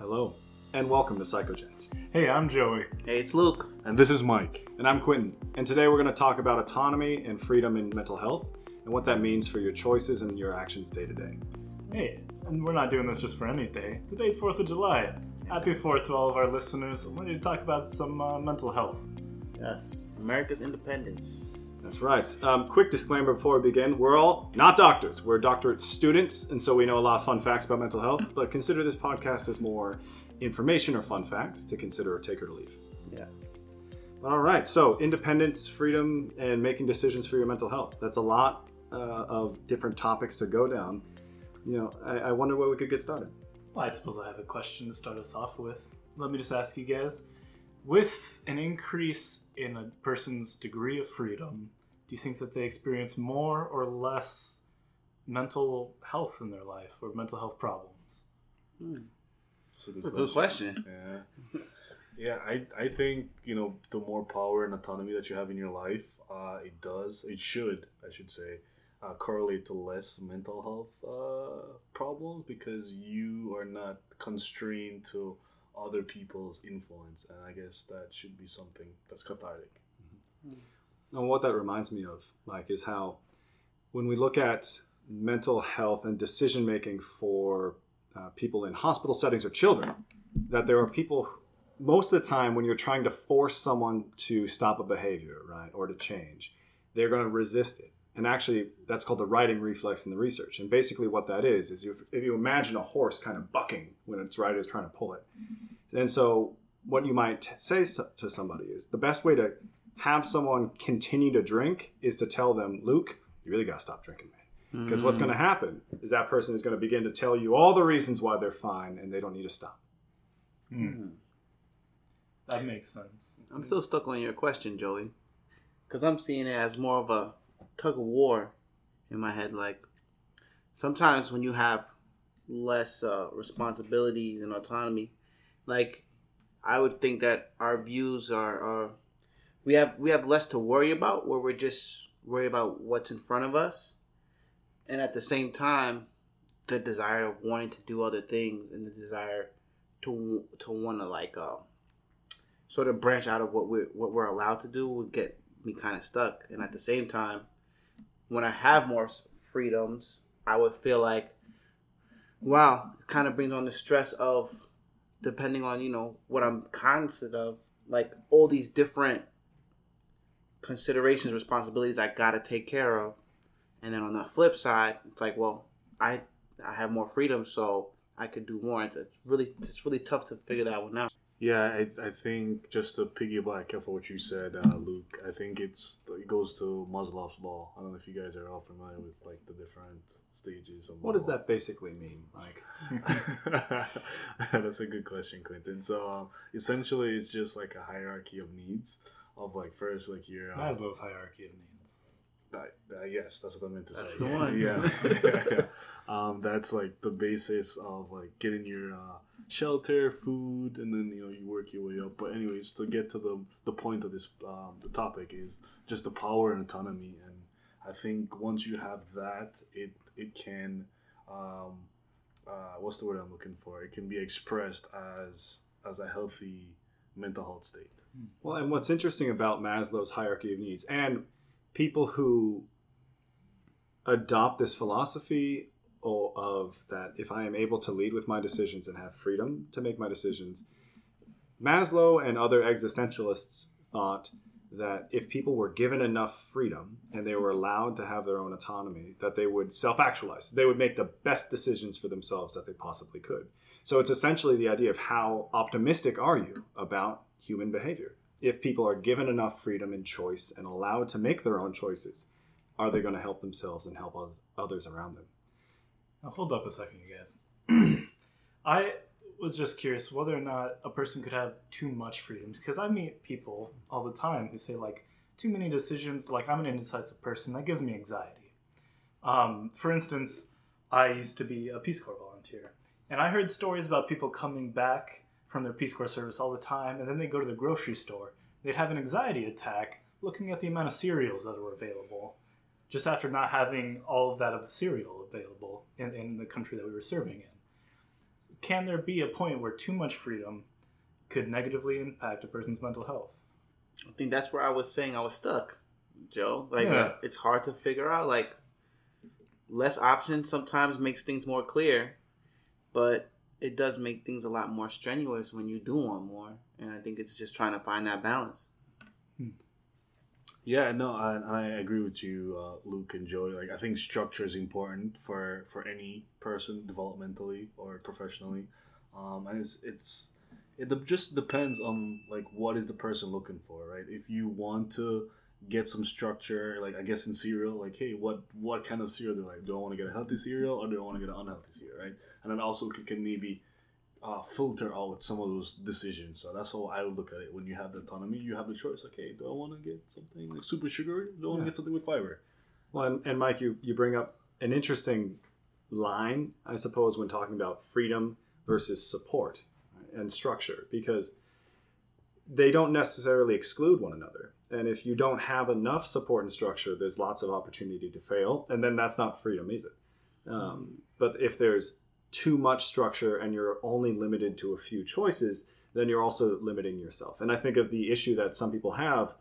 Hello, and welcome to Psychogents. Hey, I'm Joey. Hey, it's Luke. And this is Mike. And I'm Quentin. And today we're going to talk about autonomy and freedom in mental health and what that means for your choices and your actions day to day. Hey, and we're not doing this just for any day. Today's 4th of July. Happy 4th to all of our listeners. I'm ready to talk about some uh, mental health. Yes, America's independence. That's right. Um, quick disclaimer before we begin we're all not doctors, we're doctorate students, and so we know a lot of fun facts about mental health, but consider this podcast as more information or fun facts to consider or take or to leave. Yeah. All right, so independence, freedom, and making decisions for your mental health. That's a lot uh, of different topics to go down. You know, I, I wonder where we could get started. Well, I suppose I have a question to start us off with. Let me just ask you guys with an increase in a person's degree of freedom, do you think that they experience more or less mental health in their life or mental health problems? It's a good, That's a good question. Yeah. Yeah, I, I think, you know, the more power and autonomy that you have in your life, uh, it does, it should, I should say, uh, correlate to less mental health uh, problems because you are not constrained to other people's influence. And I guess that should be something that's cathartic. And what that reminds me of, Mike, is how when we look at mental health and decision making for uh, people in hospital settings or children, that there are people most of the time when you're trying to force someone to stop a behavior, right, or to change, they're going to resist it. And actually, that's called the righting reflex in the research. And basically, what that is is if, if you imagine a horse kind of bucking when its rider is trying to pull it. Mm-hmm. And so, what you might t- say to, to somebody is the best way to have someone continue to drink is to tell them, Luke, you really got to stop drinking, man. Because what's going to mm. happen is that person is going to begin to tell you all the reasons why they're fine and they don't need to stop. Hmm. Hmm. That makes sense. I'm still stuck on your question, Joey, because I'm seeing it as more of a tug of war in my head. Like sometimes when you have less uh, responsibilities and autonomy, like I would think that our views are, are we have we have less to worry about, where we're just worry about what's in front of us, and at the same time, the desire of wanting to do other things and the desire to to want to like. Uh, sort of branch out of what we're what we're allowed to do would get me kind of stuck. And at the same time, when I have more freedoms, I would feel like, wow, it kind of brings on the stress of depending on you know what I'm conscious of, like all these different considerations, responsibilities I gotta take care of. And then on the flip side, it's like, well, I I have more freedom, so I could do more. It's really it's really tough to figure that one out. Yeah, I, I think just to piggyback off what you said, uh, Luke, I think it's it goes to Maslow's law. I don't know if you guys are all familiar with like the different stages of What does that basically mean, Mike? That's a good question, Quentin. So um, essentially, it's just like a hierarchy of needs. Of like first, like your uh, Maslow's hierarchy of needs. That, uh, yes, that's what I meant to That's say. the yeah. Yeah, yeah. Um, that's like the basis of like getting your uh, shelter, food, and then you know you work your way up. But anyways, to get to the the point of this um, the topic is just the power and autonomy, and I think once you have that, it it can um, uh, what's the word I'm looking for? It can be expressed as as a healthy mental health state. Well, and what's interesting about Maslow's hierarchy of needs and people who adopt this philosophy of that if I am able to lead with my decisions and have freedom to make my decisions, Maslow and other existentialists thought that if people were given enough freedom and they were allowed to have their own autonomy, that they would self actualize. They would make the best decisions for themselves that they possibly could. So it's essentially the idea of how optimistic are you about human behavior? If people are given enough freedom and choice and allowed to make their own choices, are they going to help themselves and help others around them? Now hold up a second, you guys. I was just curious whether or not a person could have too much freedom because I meet people all the time who say like too many decisions. Like I'm an indecisive person that gives me anxiety. Um, for instance, I used to be a Peace Corps volunteer, and I heard stories about people coming back from their Peace Corps service all the time, and then they go to the grocery store. They'd have an anxiety attack looking at the amount of cereals that were available just after not having all of that of cereal available in, in the country that we were serving in. can there be a point where too much freedom could negatively impact a person's mental health? I think that's where I was saying I was stuck, Joe. Like Yeah. it's hard to figure out. Like less options sometimes makes things more clear, but it does make things a lot more strenuous when you do want more. And I think it's just trying to find that balance. Yeah, no, I, I agree with you, uh, Luke and Joey. Like, I think structure is important for for any person developmentally or professionally, um, and it's it's it just depends on like what is the person looking for, right? If you want to get some structure, like I guess in cereal, like hey, what what kind of cereal do I like? Do I want to get a healthy cereal or do I want to get an unhealthy cereal, right? And then also can, can maybe uh, filter out some of those decisions. So that's how I would look at it. When you have the autonomy, you have the choice. Okay, do I want to get something like super sugary? Do I want to Yeah. get something with fiber? Well, and, and Mike, you, you bring up an interesting line, I suppose, when talking about freedom versus support and structure, because they don't necessarily exclude one another. And if you don't have enough support and structure, there's lots of opportunity to fail. And then that's not freedom, is it? Um, but if there's too much structure and you're only limited to a few choices, then you're also limiting yourself. And I think of the issue that some people have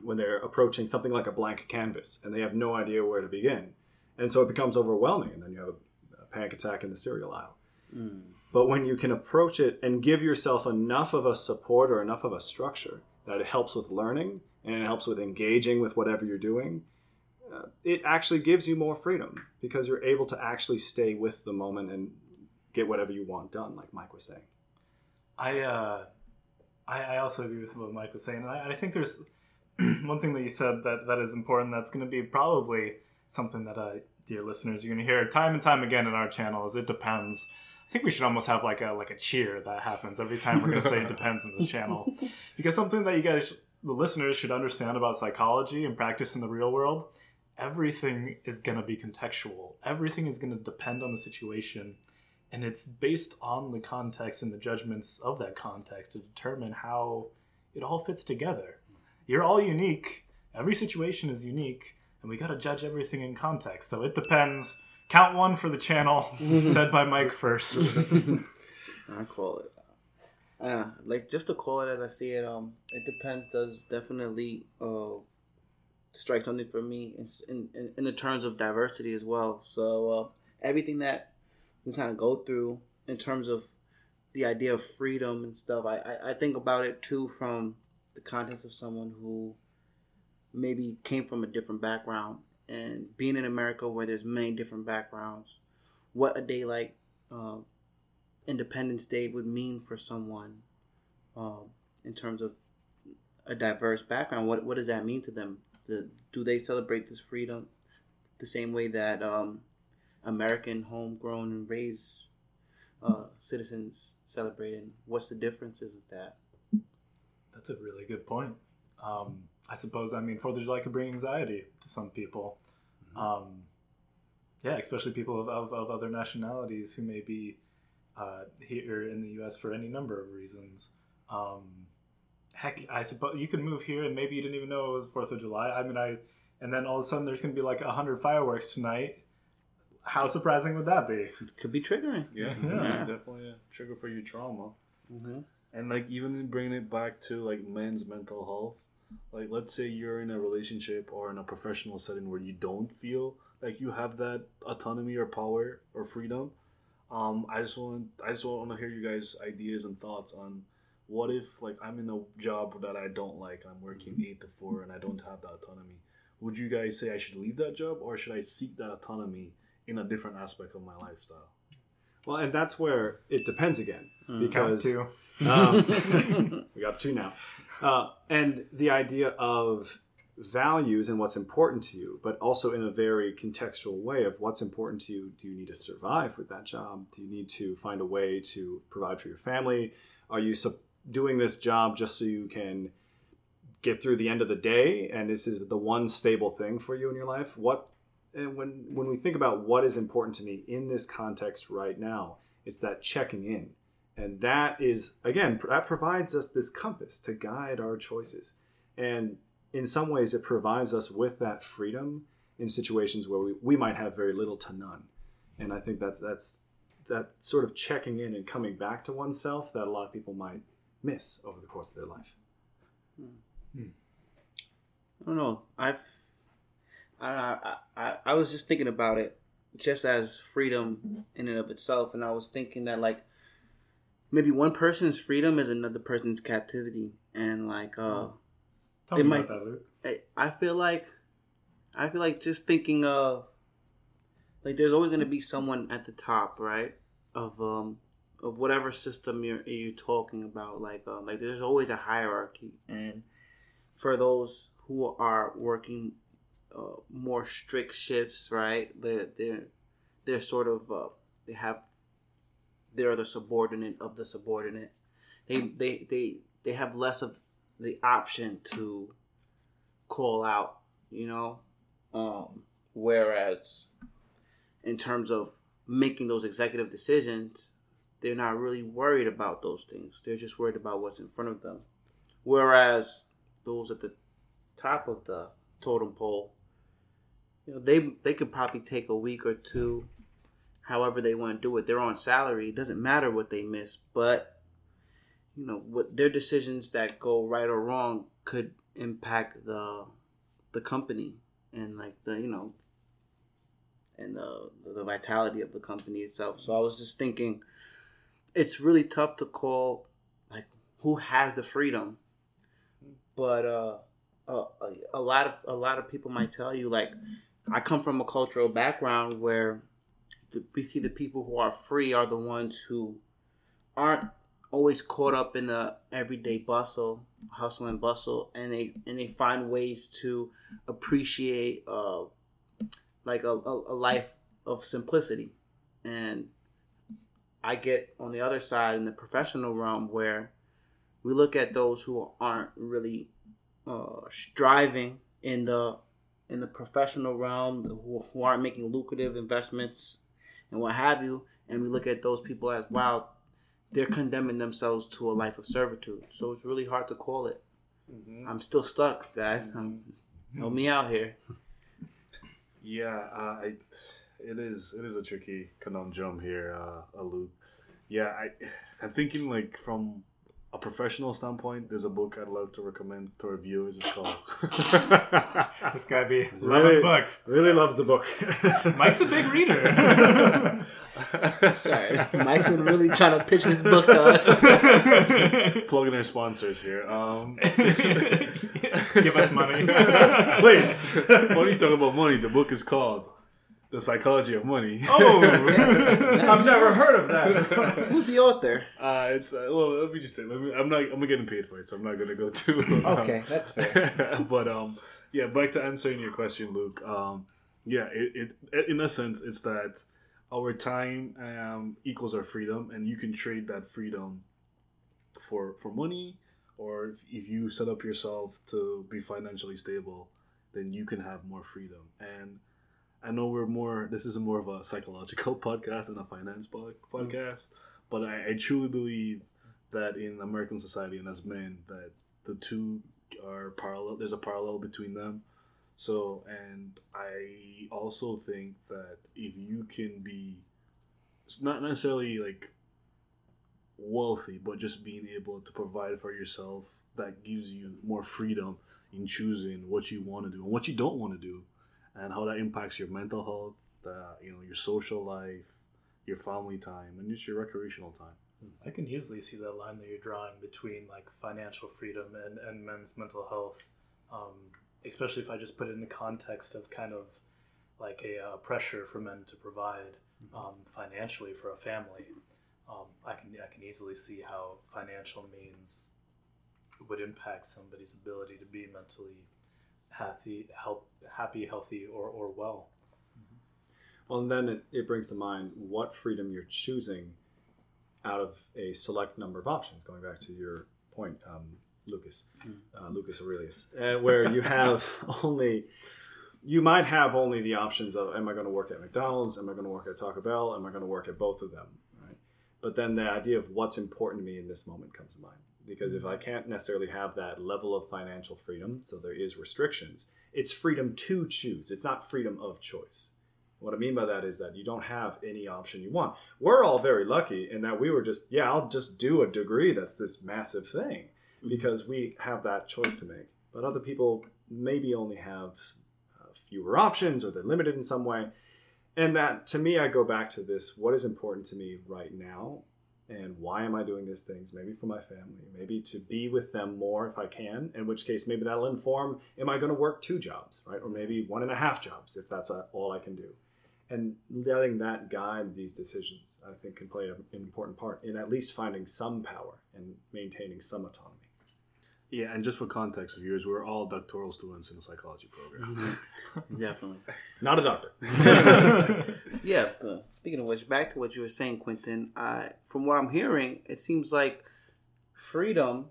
when they're approaching something like a blank canvas and they have no idea where to begin. And so it becomes overwhelming, and then you have a, a panic attack in the cereal aisle. Hmm. But when you can approach it and give yourself enough of a support or enough of a structure that it helps with learning and it helps with engaging with whatever you're doing, uh, it actually gives you more freedom because you're able to actually stay with the moment and get whatever you want done, like Mike was saying. I uh, I, I also agree with what Mike was saying, and I, I think there's one thing that you said that that is important. That's going to be probably something that, uh, dear listeners, you're going to hear time and time again in our channel. Is it depends. I think we should almost have like a like a cheer that happens every time we're going to say it depends in this channel, because something that you guys, the listeners, should understand about psychology and practice in the real world. Everything is going to be contextual. Everything is going to depend on the situation and it's based on the context and the judgments of that context to determine how it all fits together. You're all unique. Every situation is unique, and we got to judge everything in context. So it depends. Count one for the channel, said by Mike first. I call it. Uh, like just to call it as I see it, um, it depends. Does definitely uh, strike something for me in in, in, the terms of diversity as well. So uh, everything that we kind of go through in terms of the idea of freedom and stuff, I, I, I think about it too from the context of someone who maybe came from a different background and being in America where there's many different backgrounds. What a day like uh, Independence Day would mean for someone um, in terms of a diverse background. What what does that mean to them? Do, do they celebrate this freedom the same way that um, American homegrown and raised uh, citizens celebrate? And what's the differences with that? That's a really good point. Um, I suppose, I mean, Fourth of July could bring anxiety to some people. Um, yeah, especially people of, of, of other nationalities who may be uh, here in the U.S. for any number of reasons. Um, heck, I suppose you could move here and maybe you didn't even know it was Fourth of July. I mean, I and then all of a sudden there's going to be like a hundred fireworks tonight. How surprising would that be? It could be triggering. Yeah, Yeah. definitely a trigger for your trauma. Mm-hmm. And like even bringing it back to like men's mental health, like let's say you're in a relationship or in a professional setting where you don't feel like you have that autonomy or power or freedom. Um, I just want I just want to hear you guys' ideas and thoughts on what if like I'm in a job that I don't like, I'm working eight to four, and I don't have that autonomy. Would you guys say I should leave that job or should I seek that autonomy in a different aspect of my lifestyle? Well, and that's where it depends again Count because two. um, we got two now, uh, and the idea of values and what's important to you, but also in a very contextual way of what's important to you. Do you need to survive with that job? Do you need to find a way to provide for your family? Are you sup- doing this job just so you can get through the end of the day and this is the one stable thing for you in your life? What and when when we think about what is important to me in this context right now, it's that checking in. And that is again that provides us this compass to guide our choices. And in some ways it provides us with that freedom in situations where we, we might have very little to none. And I think that's that's that sort of checking in and coming back to oneself that a lot of people might miss over the course of their life. I don't know. I've I, I I was just thinking about it just as freedom in and of itself, and I was thinking that like maybe one person's freedom is another person's captivity, and like uh, Tell It me might- about that, Luke. I, I feel like I feel like just thinking of like there's always gonna be someone at the top, right? Of um of whatever system you're you're talking about. Like uh, like there's always a hierarchy, and for those who are working uh, more strict shifts, right? They're they're they're sort of uh, they have they're the subordinate of the subordinate. They they they they have less of the option to call out, you know. Um, whereas, in terms of making those executive decisions, they're not really worried about those things. They're just worried about what's in front of them. Whereas those at the top of the totem pole, you know, they they could probably take a week or two, however they want to do it. They're on salary. It doesn't matter what they miss, but you know what their decisions that go right or wrong could impact the the company and like the you know and the the vitality of the company itself. So I was just thinking, it's really tough to call like who has the freedom, but uh, a, a lot of a lot of people might tell you like I come from a cultural background where the, we see the people who are free are the ones who aren't always caught up in the everyday bustle, hustle and bustle, and they and they find ways to appreciate uh, like a, a, a life of simplicity. And I get on the other side in the professional realm where we look at those who aren't really uh, striving in the in the professional realm, who, who aren't making lucrative investments and what have you, and we look at those people as wow, they're condemning themselves to a life of servitude. So it's really hard to call it. I'm still stuck, guys. Um help me out here. Yeah, uh, I, it is it is a tricky conundrum here, uh, uh, Luke. Yeah, I I'm thinking like from a professional standpoint, there's a book I'd love to recommend to our viewers. It's called. This guy be Really- loving books. Really loves the book. Mike's a big reader. Sorry, Mike's been really trying to pitch this book to us. Plugging our sponsors here. Um, Give us money. Wait, funny you talk about money. The book is called "The Psychology of Money." oh, I've never heard of that. Who's the author? Uh, it's uh, well. Let me just. Let me, I'm not. I'm getting paid for it, so I'm not gonna go too. um, Okay, that's fair. but um, yeah. Back to answering your question, Luke. Um, yeah. It, it in essence, it's that our time um equals our freedom, and you can trade that freedom for for money, or if, if you set up yourself to be financially stable, then you can have more freedom. And I know we're more. This is more of a psychological podcast than a finance pod- podcast, but I, I truly believe that in American society and as men that the two are parallel. There's a parallel between them. So, and I also think that if you can be, it's not necessarily like wealthy, but just being able to provide for yourself, that gives you more freedom in choosing what you want to do and what you don't want to do, and how that impacts your mental health, the, you know, your social life, your family time, and just your recreational time. I can easily see that line that you're drawing between like financial freedom and, and men's mental health, um, especially if I just put it in the context of kind of like a uh, pressure for men to provide um, financially for a family. Um, I can I can easily see how financial means would impact somebody's ability to be mentally happy, help, happy, healthy, or, or well. Well, and then it, it brings to mind what freedom you're choosing out of a select number of options. Going back to your point, um, Lucas, uh, Lucas Aurelius, uh, where you have only, you might have only the options of, am I going to work at McDonald's? Am I going to work at Taco Bell? Am I going to work at both of them? Right. But then the idea of what's important to me in this moment comes to mind. Because if I can't necessarily have that level of financial freedom, so there is restrictions, it's freedom to choose. It's not freedom of choice What I mean by that is that you don't have any option you want. We're all very lucky in that we were just, yeah, I'll just do a degree that's this massive thing because we have that choice to make. But other people maybe only have uh, fewer options or they're limited in some way. And that to me, I go back to this what is important to me right now and why am I doing these things? Maybe for my family, maybe to be with them more if I can, in which case maybe that'll inform am I going to work two jobs, right? Or maybe one and a half jobs if that's uh, all I can do. And letting that guide these decisions, I think, can play an important part in at least finding some power and maintaining some autonomy. Yeah, and just for context of viewers, we're all doctoral students in the psychology program. Definitely. Not a doctor. Yeah. uh, speaking of which, back to what you were saying, Quentin. Uh, from what I'm hearing, it seems like freedom.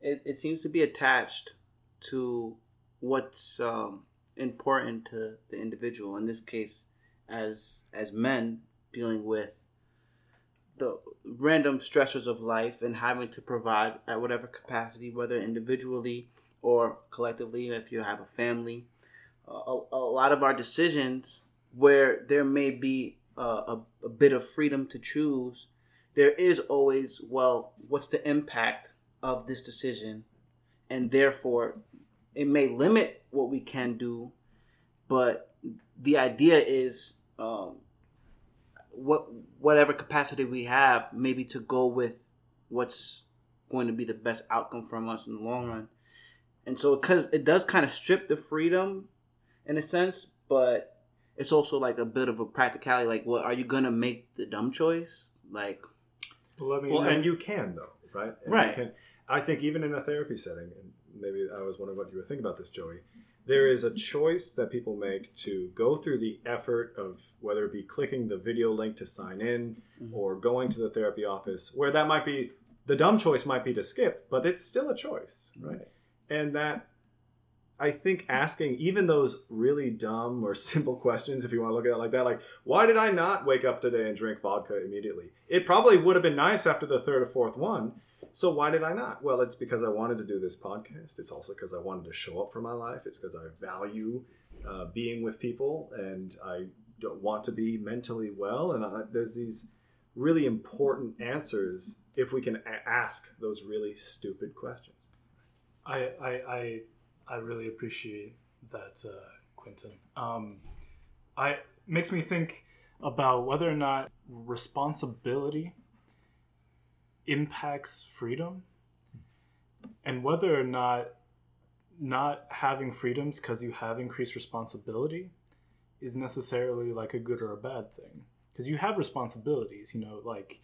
It, it seems to be attached to what's um, important to the individual. In this case, as as men dealing with the random stressors of life and having to provide at whatever capacity, whether individually or collectively, if you have a family. A, a lot of our decisions where there may be uh, a, a bit of freedom to choose, there is always, well, what's the impact of this decision? And therefore, it may limit what we can do, but the idea is um, what whatever capacity we have, maybe to go with what's going to be the best outcome from us in the long run. And so, because it does kind of strip the freedom in a sense, but it's also like a bit of a practicality. Like, what are you gonna make the dumb choice? Like, Well, I mean, Well, and you can though, right? And you Right. can- I think even in a therapy setting, and maybe I was wondering what you were thinking about this, Joey. There is a choice that people make to go through the effort of whether it be clicking the video link to sign in mm-hmm. or going to the therapy office, where that might be the dumb choice might be to skip, but it's still a choice, right? And that I think asking even those really dumb or simple questions, if you want to look at it like that, like, why did I not wake up today and drink vodka immediately? It probably would have been nice after the third or fourth one. So why did I not? Well, it's because I wanted to do this podcast. It's also because I wanted to show up for my life. It's because I value uh, being with people and I don't want to be mentally well. And I, there's these really important answers if we can a- ask those really stupid questions. I, I, I, I really appreciate that, uh, Quentin. Um, I makes me think about whether or not responsibility impacts freedom, and whether or not not having freedoms because you have increased responsibility is necessarily like a good or a bad thing. Because you have responsibilities, you know, like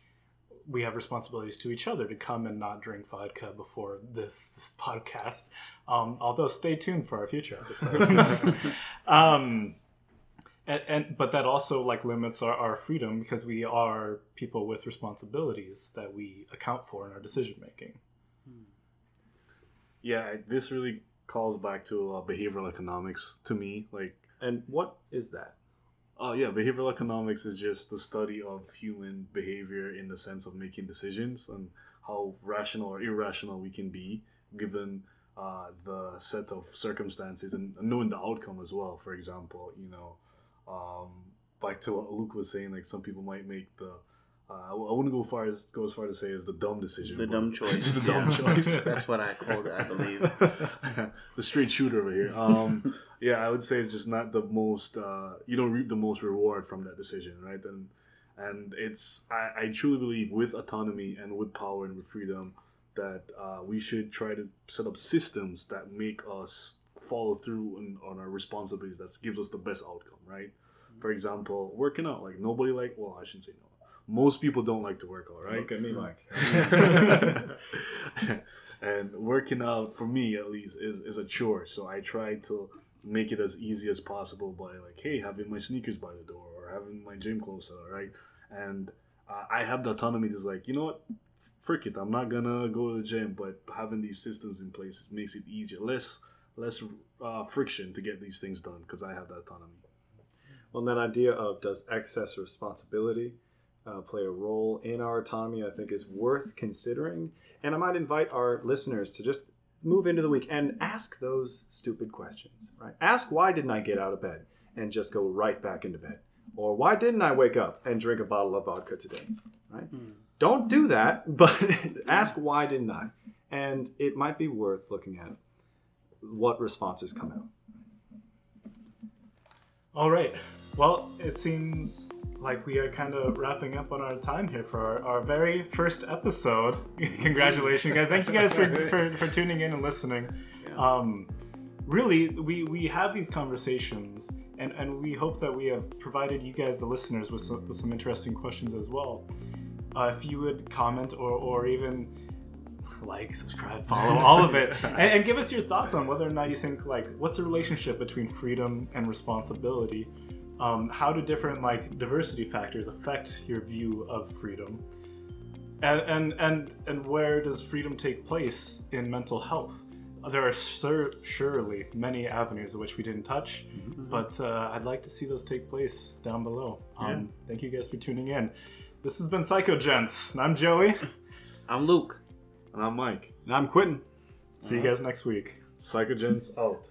we have responsibilities to each other to come and not drink vodka before this this podcast. Um, although stay tuned for our future episodes. um, and, and but that also like limits our, our freedom because we are people with responsibilities that we account for in our decision making. yeah, this really calls back to uh, behavioral economics to me. Like, And what is that? oh yeah, behavioral economics is just the study of human behavior in the sense of making decisions and how rational or irrational we can be given uh, the set of circumstances and knowing the outcome as well. For example, you know, um, back to what Luke was saying, like some people might make the uh, I w- I wouldn't go far as go as far to say as the dumb decision. the dumb choice. the dumb Yeah. choice. That's what I called it, I believe. the straight shooter over here. Um, yeah, I would say it's just not the most. Uh, you don't reap the most reward from that decision, right? And and it's I, I truly believe with autonomy and with power and with freedom that uh, we should try to set up systems that make us follow through on, on our responsibilities. That gives us the best outcome, right? For example, working out. Like nobody like. Well, I shouldn't say no. Most people don't like to work out, right? Look at me, Mike. and working out for me at least is, is a chore so i try to make it as easy as possible by like hey having my sneakers by the door or having my gym clothes out right and uh, i have the autonomy to like you know what frick it i'm not gonna go to the gym but having these systems in place makes it easier less less uh, friction to get these things done because i have that autonomy Well, that idea of does excess responsibility uh, play a role in our autonomy, I think, is worth considering. And I might invite our listeners to just move into the week and ask those stupid questions, right? Ask why didn't I get out of bed? and just go right back into bed? Or why didn't I wake up and drink a bottle of vodka today? Right? Don't do that, but ask why didn't I? And it might be worth looking at what responses come out. All right. Well, it seems like we are kind of wrapping up on our time here for our, our very first episode. Congratulations, guys! Thank you guys for, for, for tuning in and listening. Um, really, we, we have these conversations, and, and we hope that we have provided you guys, the listeners, with some, with some interesting questions as well. Uh, if you would comment or, or even like, subscribe, follow, all of it, and, and give us your thoughts on whether or not you think like what's the relationship between freedom and responsibility. Um, how do different like diversity factors affect your view of freedom? And and and and where does freedom take place in mental health? There are sur- surely many avenues of which we didn't touch, but uh, I'd like to see those take place down below. Um, Thank you guys for tuning in. This has been Psychogents, I'm Joey. I'm Luke. And I'm Mike. And I'm Quentin. See you guys next week. Psychogents out.